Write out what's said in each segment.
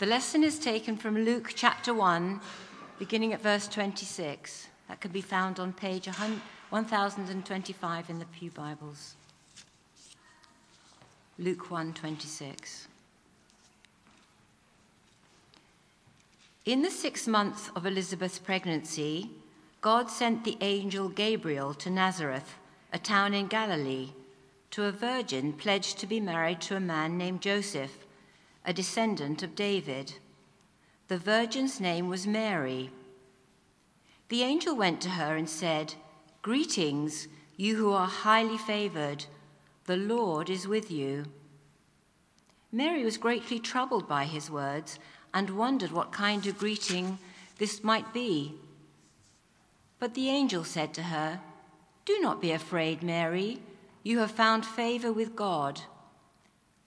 The lesson is taken from Luke chapter 1, beginning at verse 26. That can be found on page 1025 in the Pew Bibles. Luke 1:26. In the sixth month of Elizabeth's pregnancy, God sent the angel Gabriel to Nazareth, a town in Galilee, to a virgin pledged to be married to a man named Joseph a descendant of David. The virgin's name was Mary. The angel went to her and said, Greetings, you who are highly favored. The Lord is with you. Mary was greatly troubled by his words and wondered what kind of greeting this might be. But the angel said to her, Do not be afraid, Mary. You have found favor with God.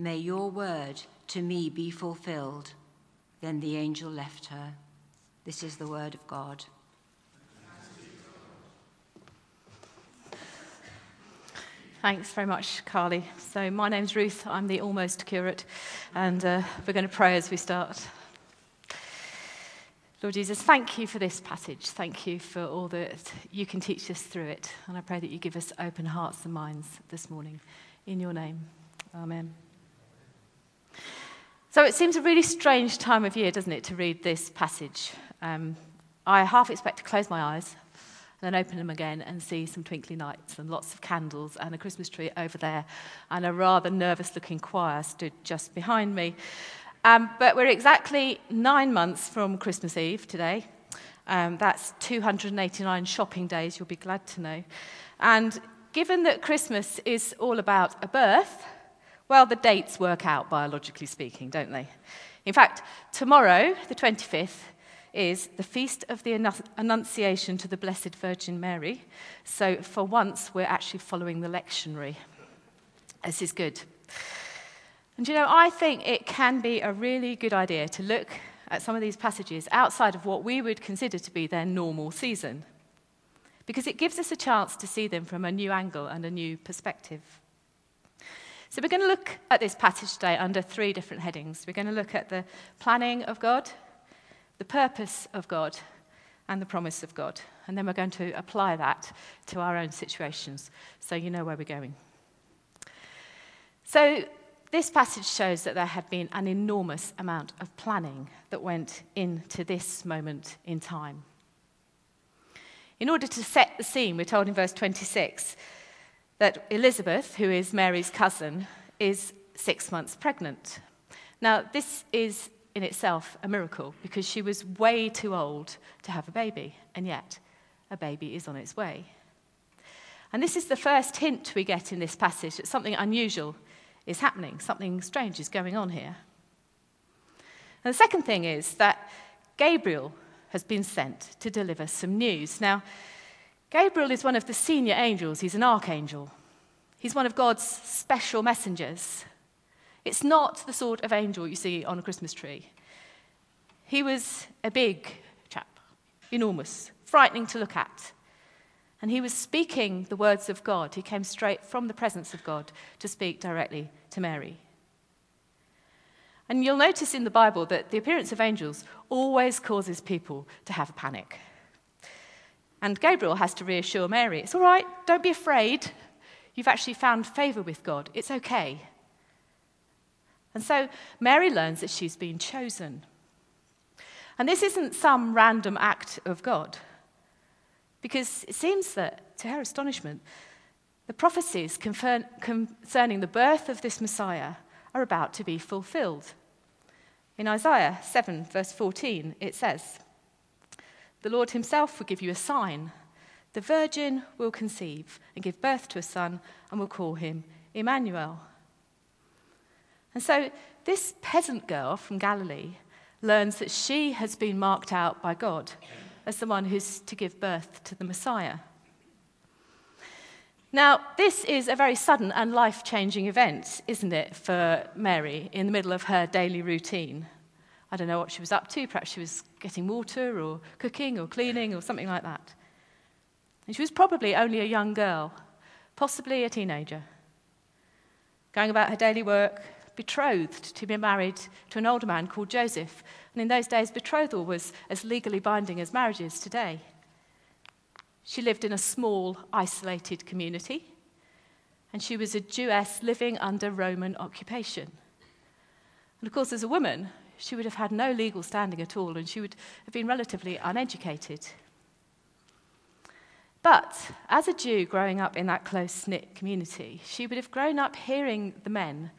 May your word to me be fulfilled. Then the angel left her. This is the word of God. Thanks very much, Carly. So, my name's Ruth. I'm the almost curate, and uh, we're going to pray as we start. Lord Jesus, thank you for this passage. Thank you for all that you can teach us through it. And I pray that you give us open hearts and minds this morning. In your name, amen. So it seems a really strange time of year, doesn't it, to read this passage. Um, I half expect to close my eyes and then open them again and see some twinkly lights and lots of candles and a Christmas tree over there and a rather nervous looking choir stood just behind me. Um, but we're exactly nine months from Christmas Eve today. Um, that's 289 shopping days, you'll be glad to know. And given that Christmas is all about a birth, well, the dates work out, biologically speaking, don't they? In fact, tomorrow, the 25th, is the Feast of the Annunciation to the Blessed Virgin Mary. So, for once, we're actually following the lectionary. This is good. And you know, I think it can be a really good idea to look at some of these passages outside of what we would consider to be their normal season, because it gives us a chance to see them from a new angle and a new perspective. So we're going to look at this passage today under three different headings. We're going to look at the planning of God, the purpose of God, and the promise of God. And then we're going to apply that to our own situations so you know where we're going. So, this passage shows that there had been an enormous amount of planning that went into this moment in time. In order to set the scene, we're told in verse 26 that Elizabeth, who is Mary's cousin, is six months pregnant. Now, this is in itself a miracle because she was way too old to have a baby, and yet a baby is on its way. And this is the first hint we get in this passage that something unusual is happening, something strange is going on here. And the second thing is that Gabriel has been sent to deliver some news. Now, Gabriel is one of the senior angels, he's an archangel. He's one of God's special messengers. It's not the sort of angel you see on a Christmas tree. He was a big chap, enormous, frightening to look at. And he was speaking the words of God. He came straight from the presence of God to speak directly to Mary. And you'll notice in the Bible that the appearance of angels always causes people to have a panic. And Gabriel has to reassure Mary it's all right, don't be afraid. You've actually found favor with God. It's okay. And so Mary learns that she's been chosen. And this isn't some random act of God, because it seems that, to her astonishment, the prophecies concerning the birth of this Messiah are about to be fulfilled. In Isaiah 7, verse 14, it says, The Lord himself will give you a sign. The virgin will conceive and give birth to a son and will call him Emmanuel. And so this peasant girl from Galilee learns that she has been marked out by God as the one who's to give birth to the Messiah. Now, this is a very sudden and life changing event, isn't it, for Mary in the middle of her daily routine? I don't know what she was up to. Perhaps she was getting water or cooking or cleaning or something like that. And she was probably only a young girl, possibly a teenager, going about her daily work, betrothed to be married to an older man called Joseph. And in those days, betrothal was as legally binding as marriage is today. She lived in a small, isolated community, and she was a Jewess living under Roman occupation. And of course, as a woman, she would have had no legal standing at all, and she would have been relatively uneducated. But as a Jew growing up in that close knit community, she would have grown up hearing the men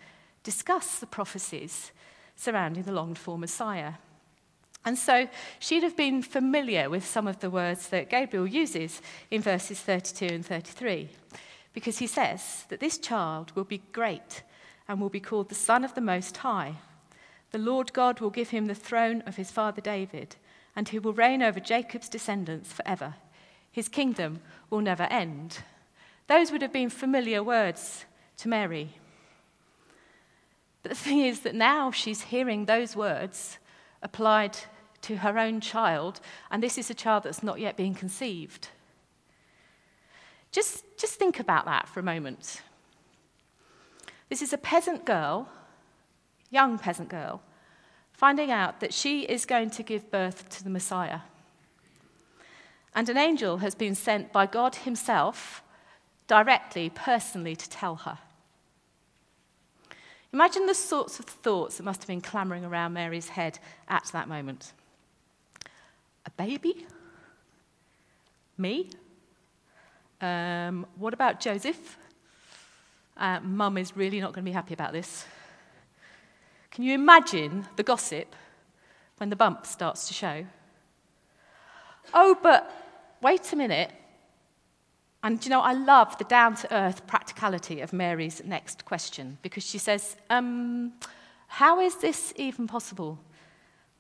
discuss the prophecies surrounding the longed for Messiah. And so she'd have been familiar with some of the words that Gabriel uses in verses 32 and 33, because he says that this child will be great and will be called the Son of the Most High. The Lord God will give him the throne of his father David, and he will reign over Jacob's descendants forever. His kingdom will never end. Those would have been familiar words to Mary. But the thing is that now she's hearing those words applied to her own child, and this is a child that's not yet been conceived. Just, just think about that for a moment. This is a peasant girl, young peasant girl, finding out that she is going to give birth to the Messiah. And an angel has been sent by God Himself directly, personally, to tell her. Imagine the sorts of thoughts that must have been clamoring around Mary's head at that moment. A baby? Me? Um, what about Joseph? Uh, Mum is really not going to be happy about this. Can you imagine the gossip when the bump starts to show? Oh, but wait a minute. And you know, I love the down to earth practicality of Mary's next question because she says, um, How is this even possible?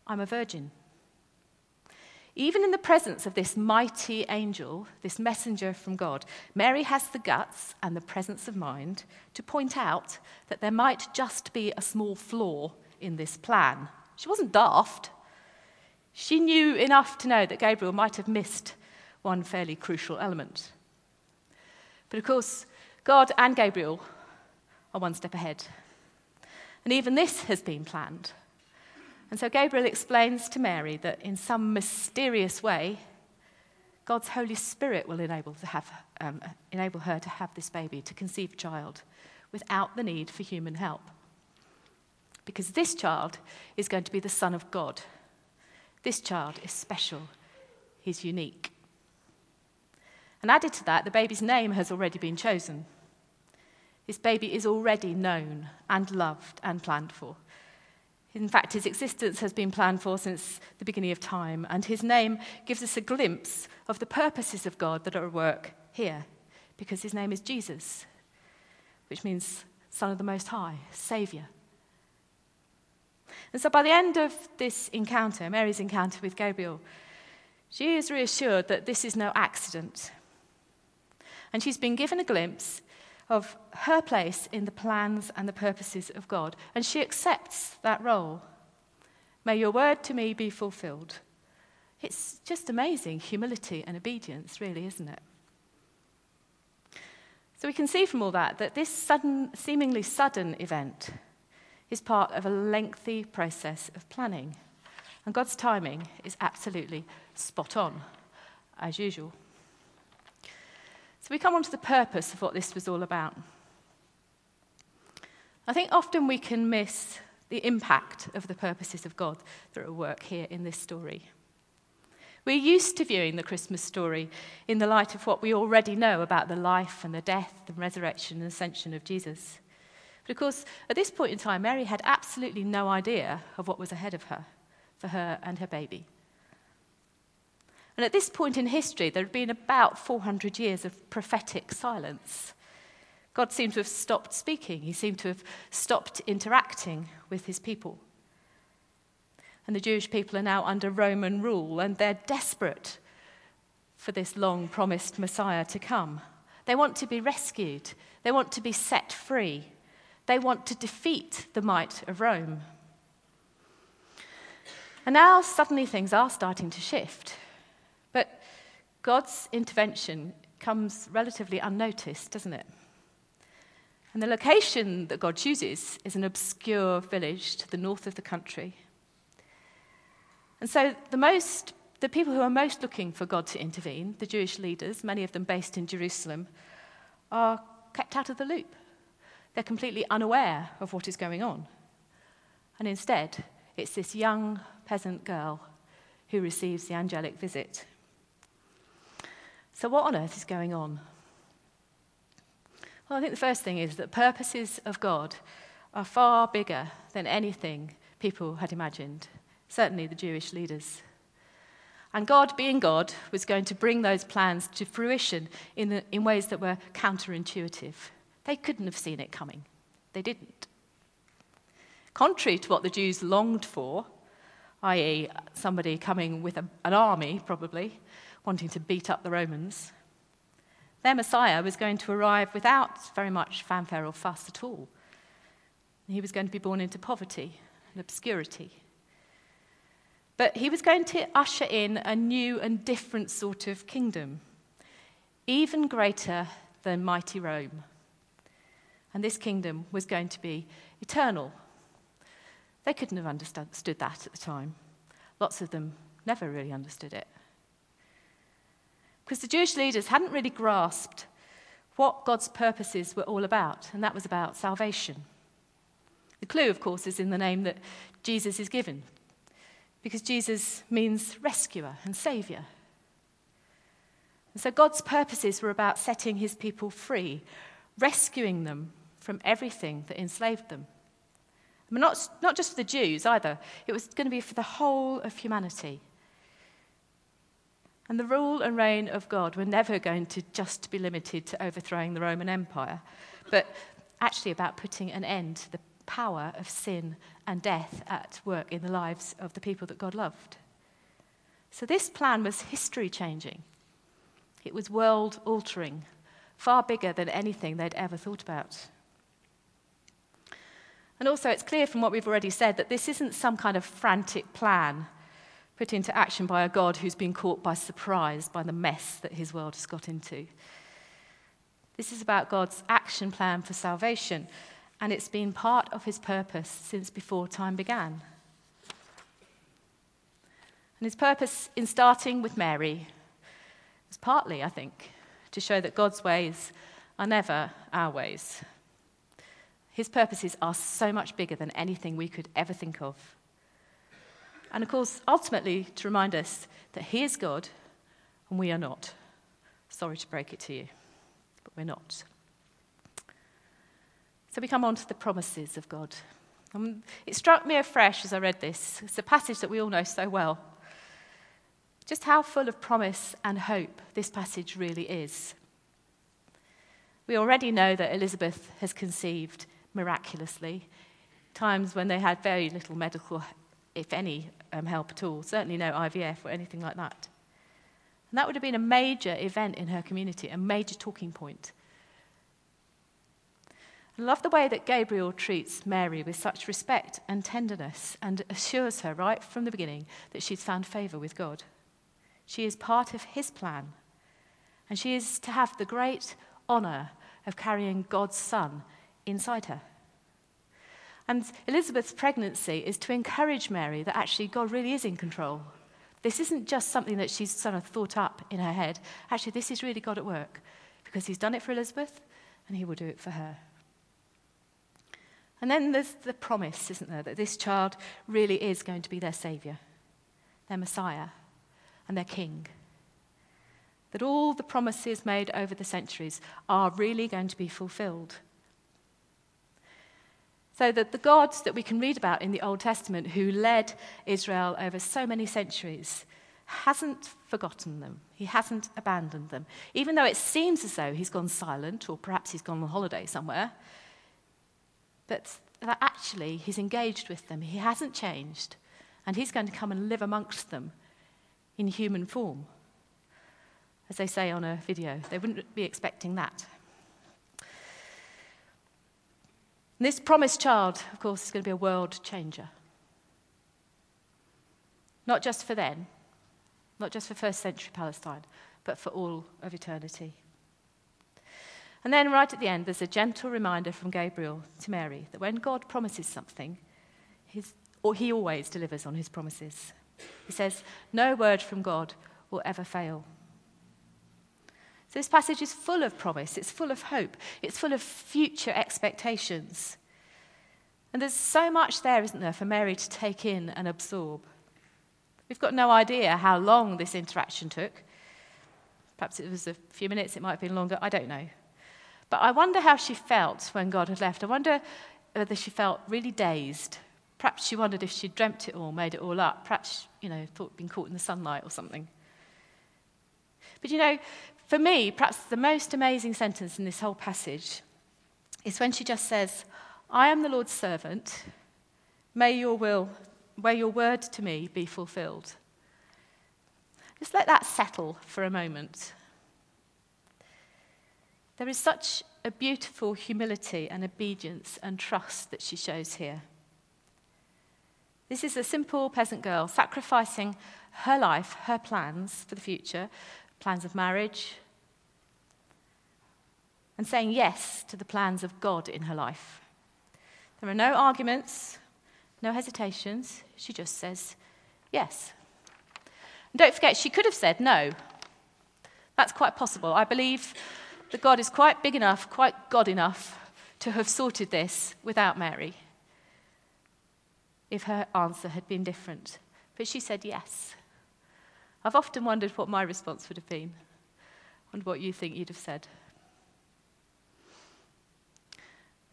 I'm a virgin. Even in the presence of this mighty angel, this messenger from God, Mary has the guts and the presence of mind to point out that there might just be a small flaw in this plan. She wasn't daft. She knew enough to know that Gabriel might have missed one fairly crucial element. But of course, God and Gabriel are one step ahead. And even this has been planned. And so Gabriel explains to Mary that in some mysterious way, God's Holy Spirit will enable, to have, um, enable her to have this baby, to conceive a child, without the need for human help. Because this child is going to be the Son of God. This child is special, he's unique. And added to that, the baby's name has already been chosen. This baby is already known and loved and planned for. In fact, his existence has been planned for since the beginning of time, and his name gives us a glimpse of the purposes of God that are at work here, because his name is Jesus, which means Son of the Most High, Saviour. And so by the end of this encounter, Mary's encounter with Gabriel, she is reassured that this is no accident. And she's been given a glimpse of her place in the plans and the purposes of God. And she accepts that role. May your word to me be fulfilled. It's just amazing humility and obedience, really, isn't it? So we can see from all that that this sudden, seemingly sudden event is part of a lengthy process of planning. And God's timing is absolutely spot on, as usual. We come on to the purpose of what this was all about. I think often we can miss the impact of the purposes of God that are at work here in this story. We're used to viewing the Christmas story in the light of what we already know about the life and the death and resurrection and ascension of Jesus. But of course, at this point in time, Mary had absolutely no idea of what was ahead of her for her and her baby. And at this point in history, there had been about 400 years of prophetic silence. God seemed to have stopped speaking, he seemed to have stopped interacting with his people. And the Jewish people are now under Roman rule, and they're desperate for this long promised Messiah to come. They want to be rescued, they want to be set free, they want to defeat the might of Rome. And now suddenly things are starting to shift. God's intervention comes relatively unnoticed, doesn't it? And the location that God chooses is an obscure village to the north of the country. And so the most the people who are most looking for God to intervene, the Jewish leaders, many of them based in Jerusalem, are kept out of the loop. They're completely unaware of what is going on. And instead, it's this young peasant girl who receives the angelic visit. So, what on earth is going on? Well, I think the first thing is that purposes of God are far bigger than anything people had imagined, certainly the Jewish leaders. And God, being God, was going to bring those plans to fruition in, the, in ways that were counterintuitive. They couldn't have seen it coming. They didn't. Contrary to what the Jews longed for, i.e., somebody coming with a, an army, probably, wanting to beat up the Romans, their Messiah was going to arrive without very much fanfare or fuss at all. He was going to be born into poverty and obscurity. But he was going to usher in a new and different sort of kingdom, even greater than mighty Rome. And this kingdom was going to be eternal. They couldn't have understood that at the time. Lots of them never really understood it. Because the Jewish leaders hadn't really grasped what God's purposes were all about, and that was about salvation. The clue, of course, is in the name that Jesus is given, because Jesus means rescuer and saviour. And so God's purposes were about setting his people free, rescuing them from everything that enslaved them. I mean, not, not just for the Jews either, it was going to be for the whole of humanity. And the rule and reign of God were never going to just be limited to overthrowing the Roman Empire, but actually about putting an end to the power of sin and death at work in the lives of the people that God loved. So this plan was history changing, it was world altering, far bigger than anything they'd ever thought about. And also, it's clear from what we've already said that this isn't some kind of frantic plan put into action by a God who's been caught by surprise by the mess that his world has got into. This is about God's action plan for salvation, and it's been part of his purpose since before time began. And his purpose in starting with Mary was partly, I think, to show that God's ways are never our ways. His purposes are so much bigger than anything we could ever think of. And of course, ultimately, to remind us that He is God and we are not. Sorry to break it to you, but we're not. So we come on to the promises of God. Um, it struck me afresh as I read this. It's a passage that we all know so well. Just how full of promise and hope this passage really is. We already know that Elizabeth has conceived miraculously, times when they had very little medical, if any, um, help at all, certainly no IVF or anything like that. And that would have been a major event in her community, a major talking point. I love the way that Gabriel treats Mary with such respect and tenderness and assures her right from the beginning that she's found favor with God. She is part of his plan, and she is to have the great honor of carrying God's son inside her. And Elizabeth's pregnancy is to encourage Mary that actually God really is in control. This isn't just something that she's sort of thought up in her head. Actually, this is really God at work because He's done it for Elizabeth and He will do it for her. And then there's the promise, isn't there, that this child really is going to be their Saviour, their Messiah, and their King. That all the promises made over the centuries are really going to be fulfilled. So that the God that we can read about in the Old Testament, who led Israel over so many centuries, hasn't forgotten them. He hasn't abandoned them. Even though it seems as though he's gone silent, or perhaps he's gone on holiday somewhere, but that actually he's engaged with them. He hasn't changed, and he's going to come and live amongst them in human form. As they say on a video, they wouldn't be expecting that. And this promised child, of course, is going to be a world changer. Not just for then, not just for first century Palestine, but for all of eternity. And then, right at the end, there's a gentle reminder from Gabriel to Mary that when God promises something, his, or he always delivers on his promises. He says, No word from God will ever fail. So, this passage is full of promise, it's full of hope, it's full of future expectations. And there's so much there, isn't there, for Mary to take in and absorb. We've got no idea how long this interaction took. Perhaps it was a few minutes, it might have been longer, I don't know. But I wonder how she felt when God had left. I wonder whether she felt really dazed. Perhaps she wondered if she'd dreamt it all, made it all up. Perhaps, you know, thought been caught in the sunlight or something. But you know, for me, perhaps the most amazing sentence in this whole passage is when she just says, I am the Lord's servant. May your will May your word to me be fulfilled. Just let that settle for a moment. There is such a beautiful humility and obedience and trust that she shows here. This is a simple peasant girl sacrificing her life, her plans for the future, plans of marriage, and saying yes to the plans of God in her life. There are no arguments, no hesitations. She just says yes. And don't forget, she could have said no. That's quite possible. I believe that God is quite big enough, quite God enough, to have sorted this without Mary if her answer had been different. But she said yes. I've often wondered what my response would have been. Wonder what you think you'd have said.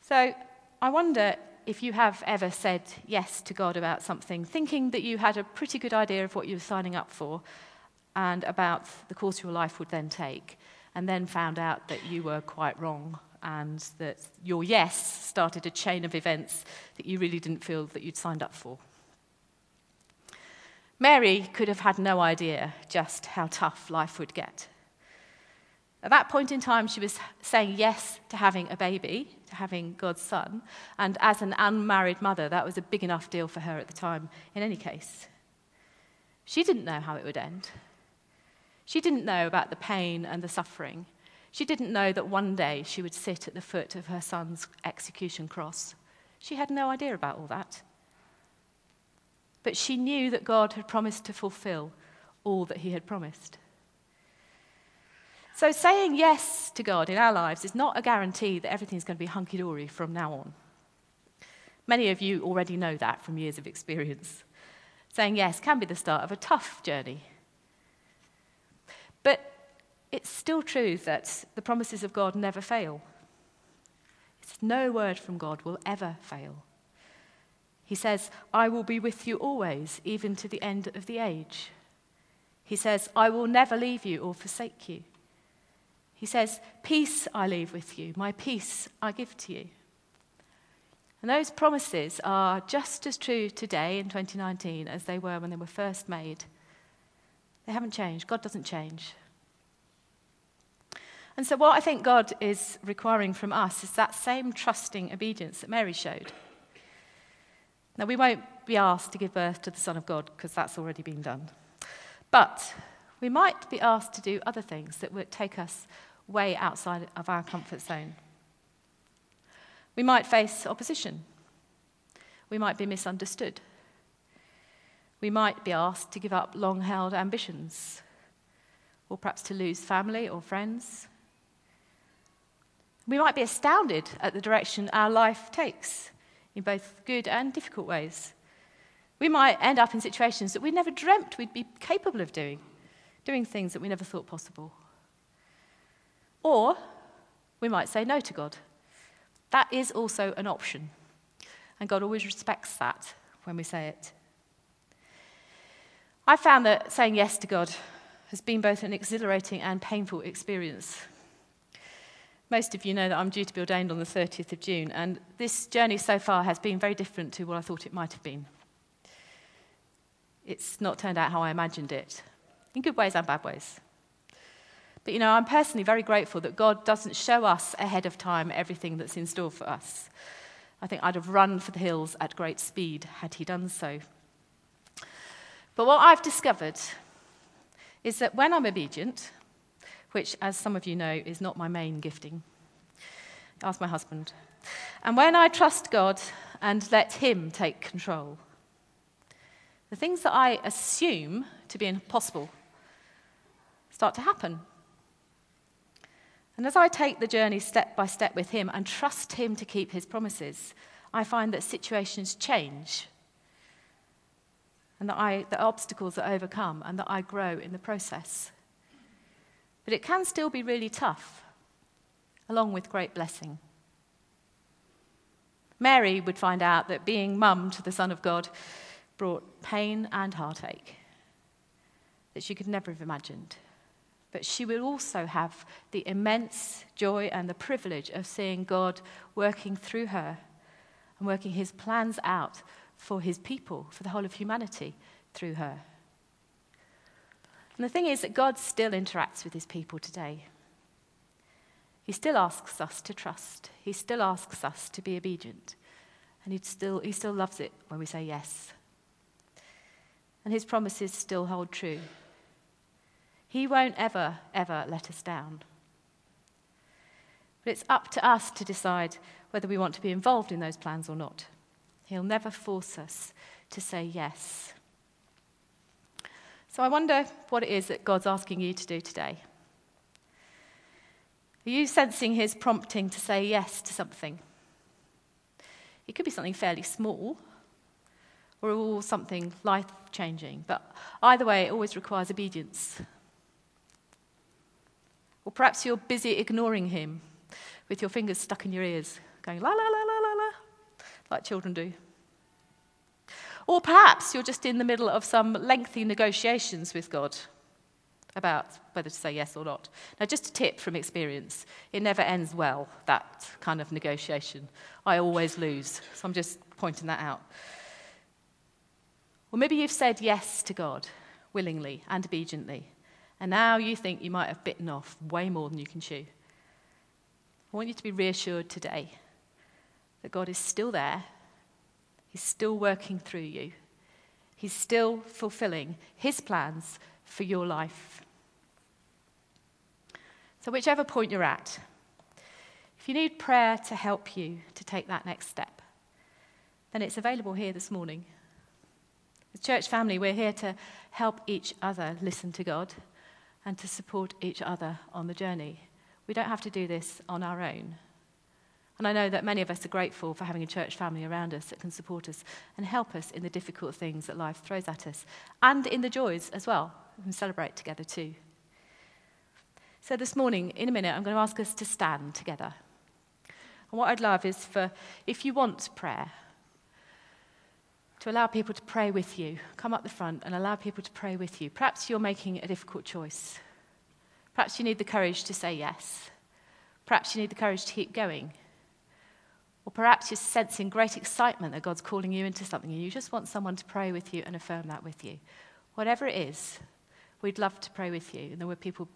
So I wonder if you have ever said yes to God about something, thinking that you had a pretty good idea of what you were signing up for and about the course your life would then take, and then found out that you were quite wrong and that your yes started a chain of events that you really didn't feel that you'd signed up for. Mary could have had no idea just how tough life would get. At that point in time, she was saying yes to having a baby, to having God's son. And as an unmarried mother, that was a big enough deal for her at the time, in any case. She didn't know how it would end. She didn't know about the pain and the suffering. She didn't know that one day she would sit at the foot of her son's execution cross. She had no idea about all that. But she knew that God had promised to fulfill all that he had promised. So, saying yes to God in our lives is not a guarantee that everything's going to be hunky dory from now on. Many of you already know that from years of experience. Saying yes can be the start of a tough journey. But it's still true that the promises of God never fail. It's no word from God will ever fail. He says, I will be with you always, even to the end of the age. He says, I will never leave you or forsake you. He says, Peace I leave with you, my peace I give to you. And those promises are just as true today in 2019 as they were when they were first made. They haven't changed. God doesn't change. And so, what I think God is requiring from us is that same trusting obedience that Mary showed. Now, we won't be asked to give birth to the Son of God because that's already been done. But we might be asked to do other things that would take us way outside of our comfort zone. We might face opposition. We might be misunderstood. We might be asked to give up long held ambitions, or perhaps to lose family or friends. We might be astounded at the direction our life takes, in both good and difficult ways. We might end up in situations that we never dreamt we'd be capable of doing, doing things that we never thought possible. Or we might say no to God. That is also an option. And God always respects that when we say it. I found that saying yes to God has been both an exhilarating and painful experience. Most of you know that I'm due to be ordained on the 30th of June, and this journey so far has been very different to what I thought it might have been. It's not turned out how I imagined it, in good ways and bad ways. But you know, I'm personally very grateful that God doesn't show us ahead of time everything that's in store for us. I think I'd have run for the hills at great speed had he done so. But what I've discovered is that when I'm obedient, which, as some of you know, is not my main gifting, ask my husband, and when I trust God and let Him take control, the things that I assume to be impossible start to happen. And as I take the journey step by step with Him and trust Him to keep His promises, I find that situations change and that I, the obstacles are overcome and that I grow in the process. But it can still be really tough, along with great blessing. Mary would find out that being mum to the Son of God brought pain and heartache that she could never have imagined. But she will also have the immense joy and the privilege of seeing God working through her and working his plans out for his people, for the whole of humanity through her. And the thing is that God still interacts with his people today. He still asks us to trust, he still asks us to be obedient, and he still, he still loves it when we say yes. And his promises still hold true. He won't ever, ever let us down. But it's up to us to decide whether we want to be involved in those plans or not. He'll never force us to say yes. So I wonder what it is that God's asking you to do today. Are you sensing his prompting to say yes to something? It could be something fairly small or something life changing, but either way, it always requires obedience. Or perhaps you're busy ignoring him with your fingers stuck in your ears, going la la la la la la, like children do. Or perhaps you're just in the middle of some lengthy negotiations with God about whether to say yes or not. Now, just a tip from experience it never ends well, that kind of negotiation. I always lose, so I'm just pointing that out. Or maybe you've said yes to God willingly and obediently, and now you think you might have bitten off way more than you can chew. I want you to be reassured today that God is still there, He's still working through you, He's still fulfilling His plans for your life. So, whichever point you're at, if you need prayer to help you to take that next step, then it's available here this morning. As church family, we're here to help each other listen to God and to support each other on the journey. We don't have to do this on our own. And I know that many of us are grateful for having a church family around us that can support us and help us in the difficult things that life throws at us and in the joys as well. We can celebrate together too. So, this morning, in a minute, I'm going to ask us to stand together. And what I'd love is for, if you want prayer, to allow people to pray with you. Come up the front and allow people to pray with you. Perhaps you're making a difficult choice. Perhaps you need the courage to say yes. Perhaps you need the courage to keep going. Or perhaps you're sensing great excitement that God's calling you into something and you just want someone to pray with you and affirm that with you. Whatever it is, we'd love to pray with you. And there were people,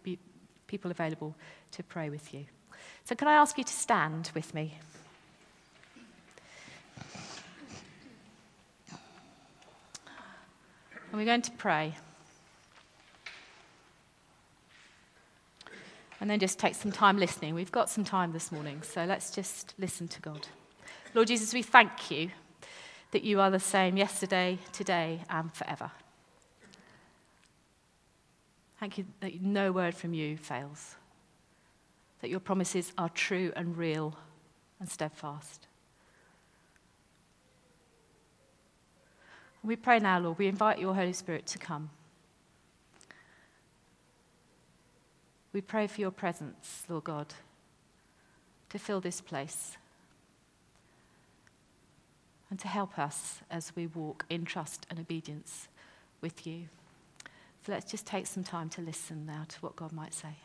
people available to pray with you. So, can I ask you to stand with me? And we're going to pray. and then just take some time listening. We've got some time this morning, so let's just listen to God. Lord Jesus, we thank you that you are the same yesterday, today, and forever. Thank you that no word from you fails, that your promises are true and real and steadfast. We pray now, Lord, we invite your Holy Spirit to come. We pray for your presence, Lord God, to fill this place and to help us as we walk in trust and obedience with you. So let's just take some time to listen now to what God might say.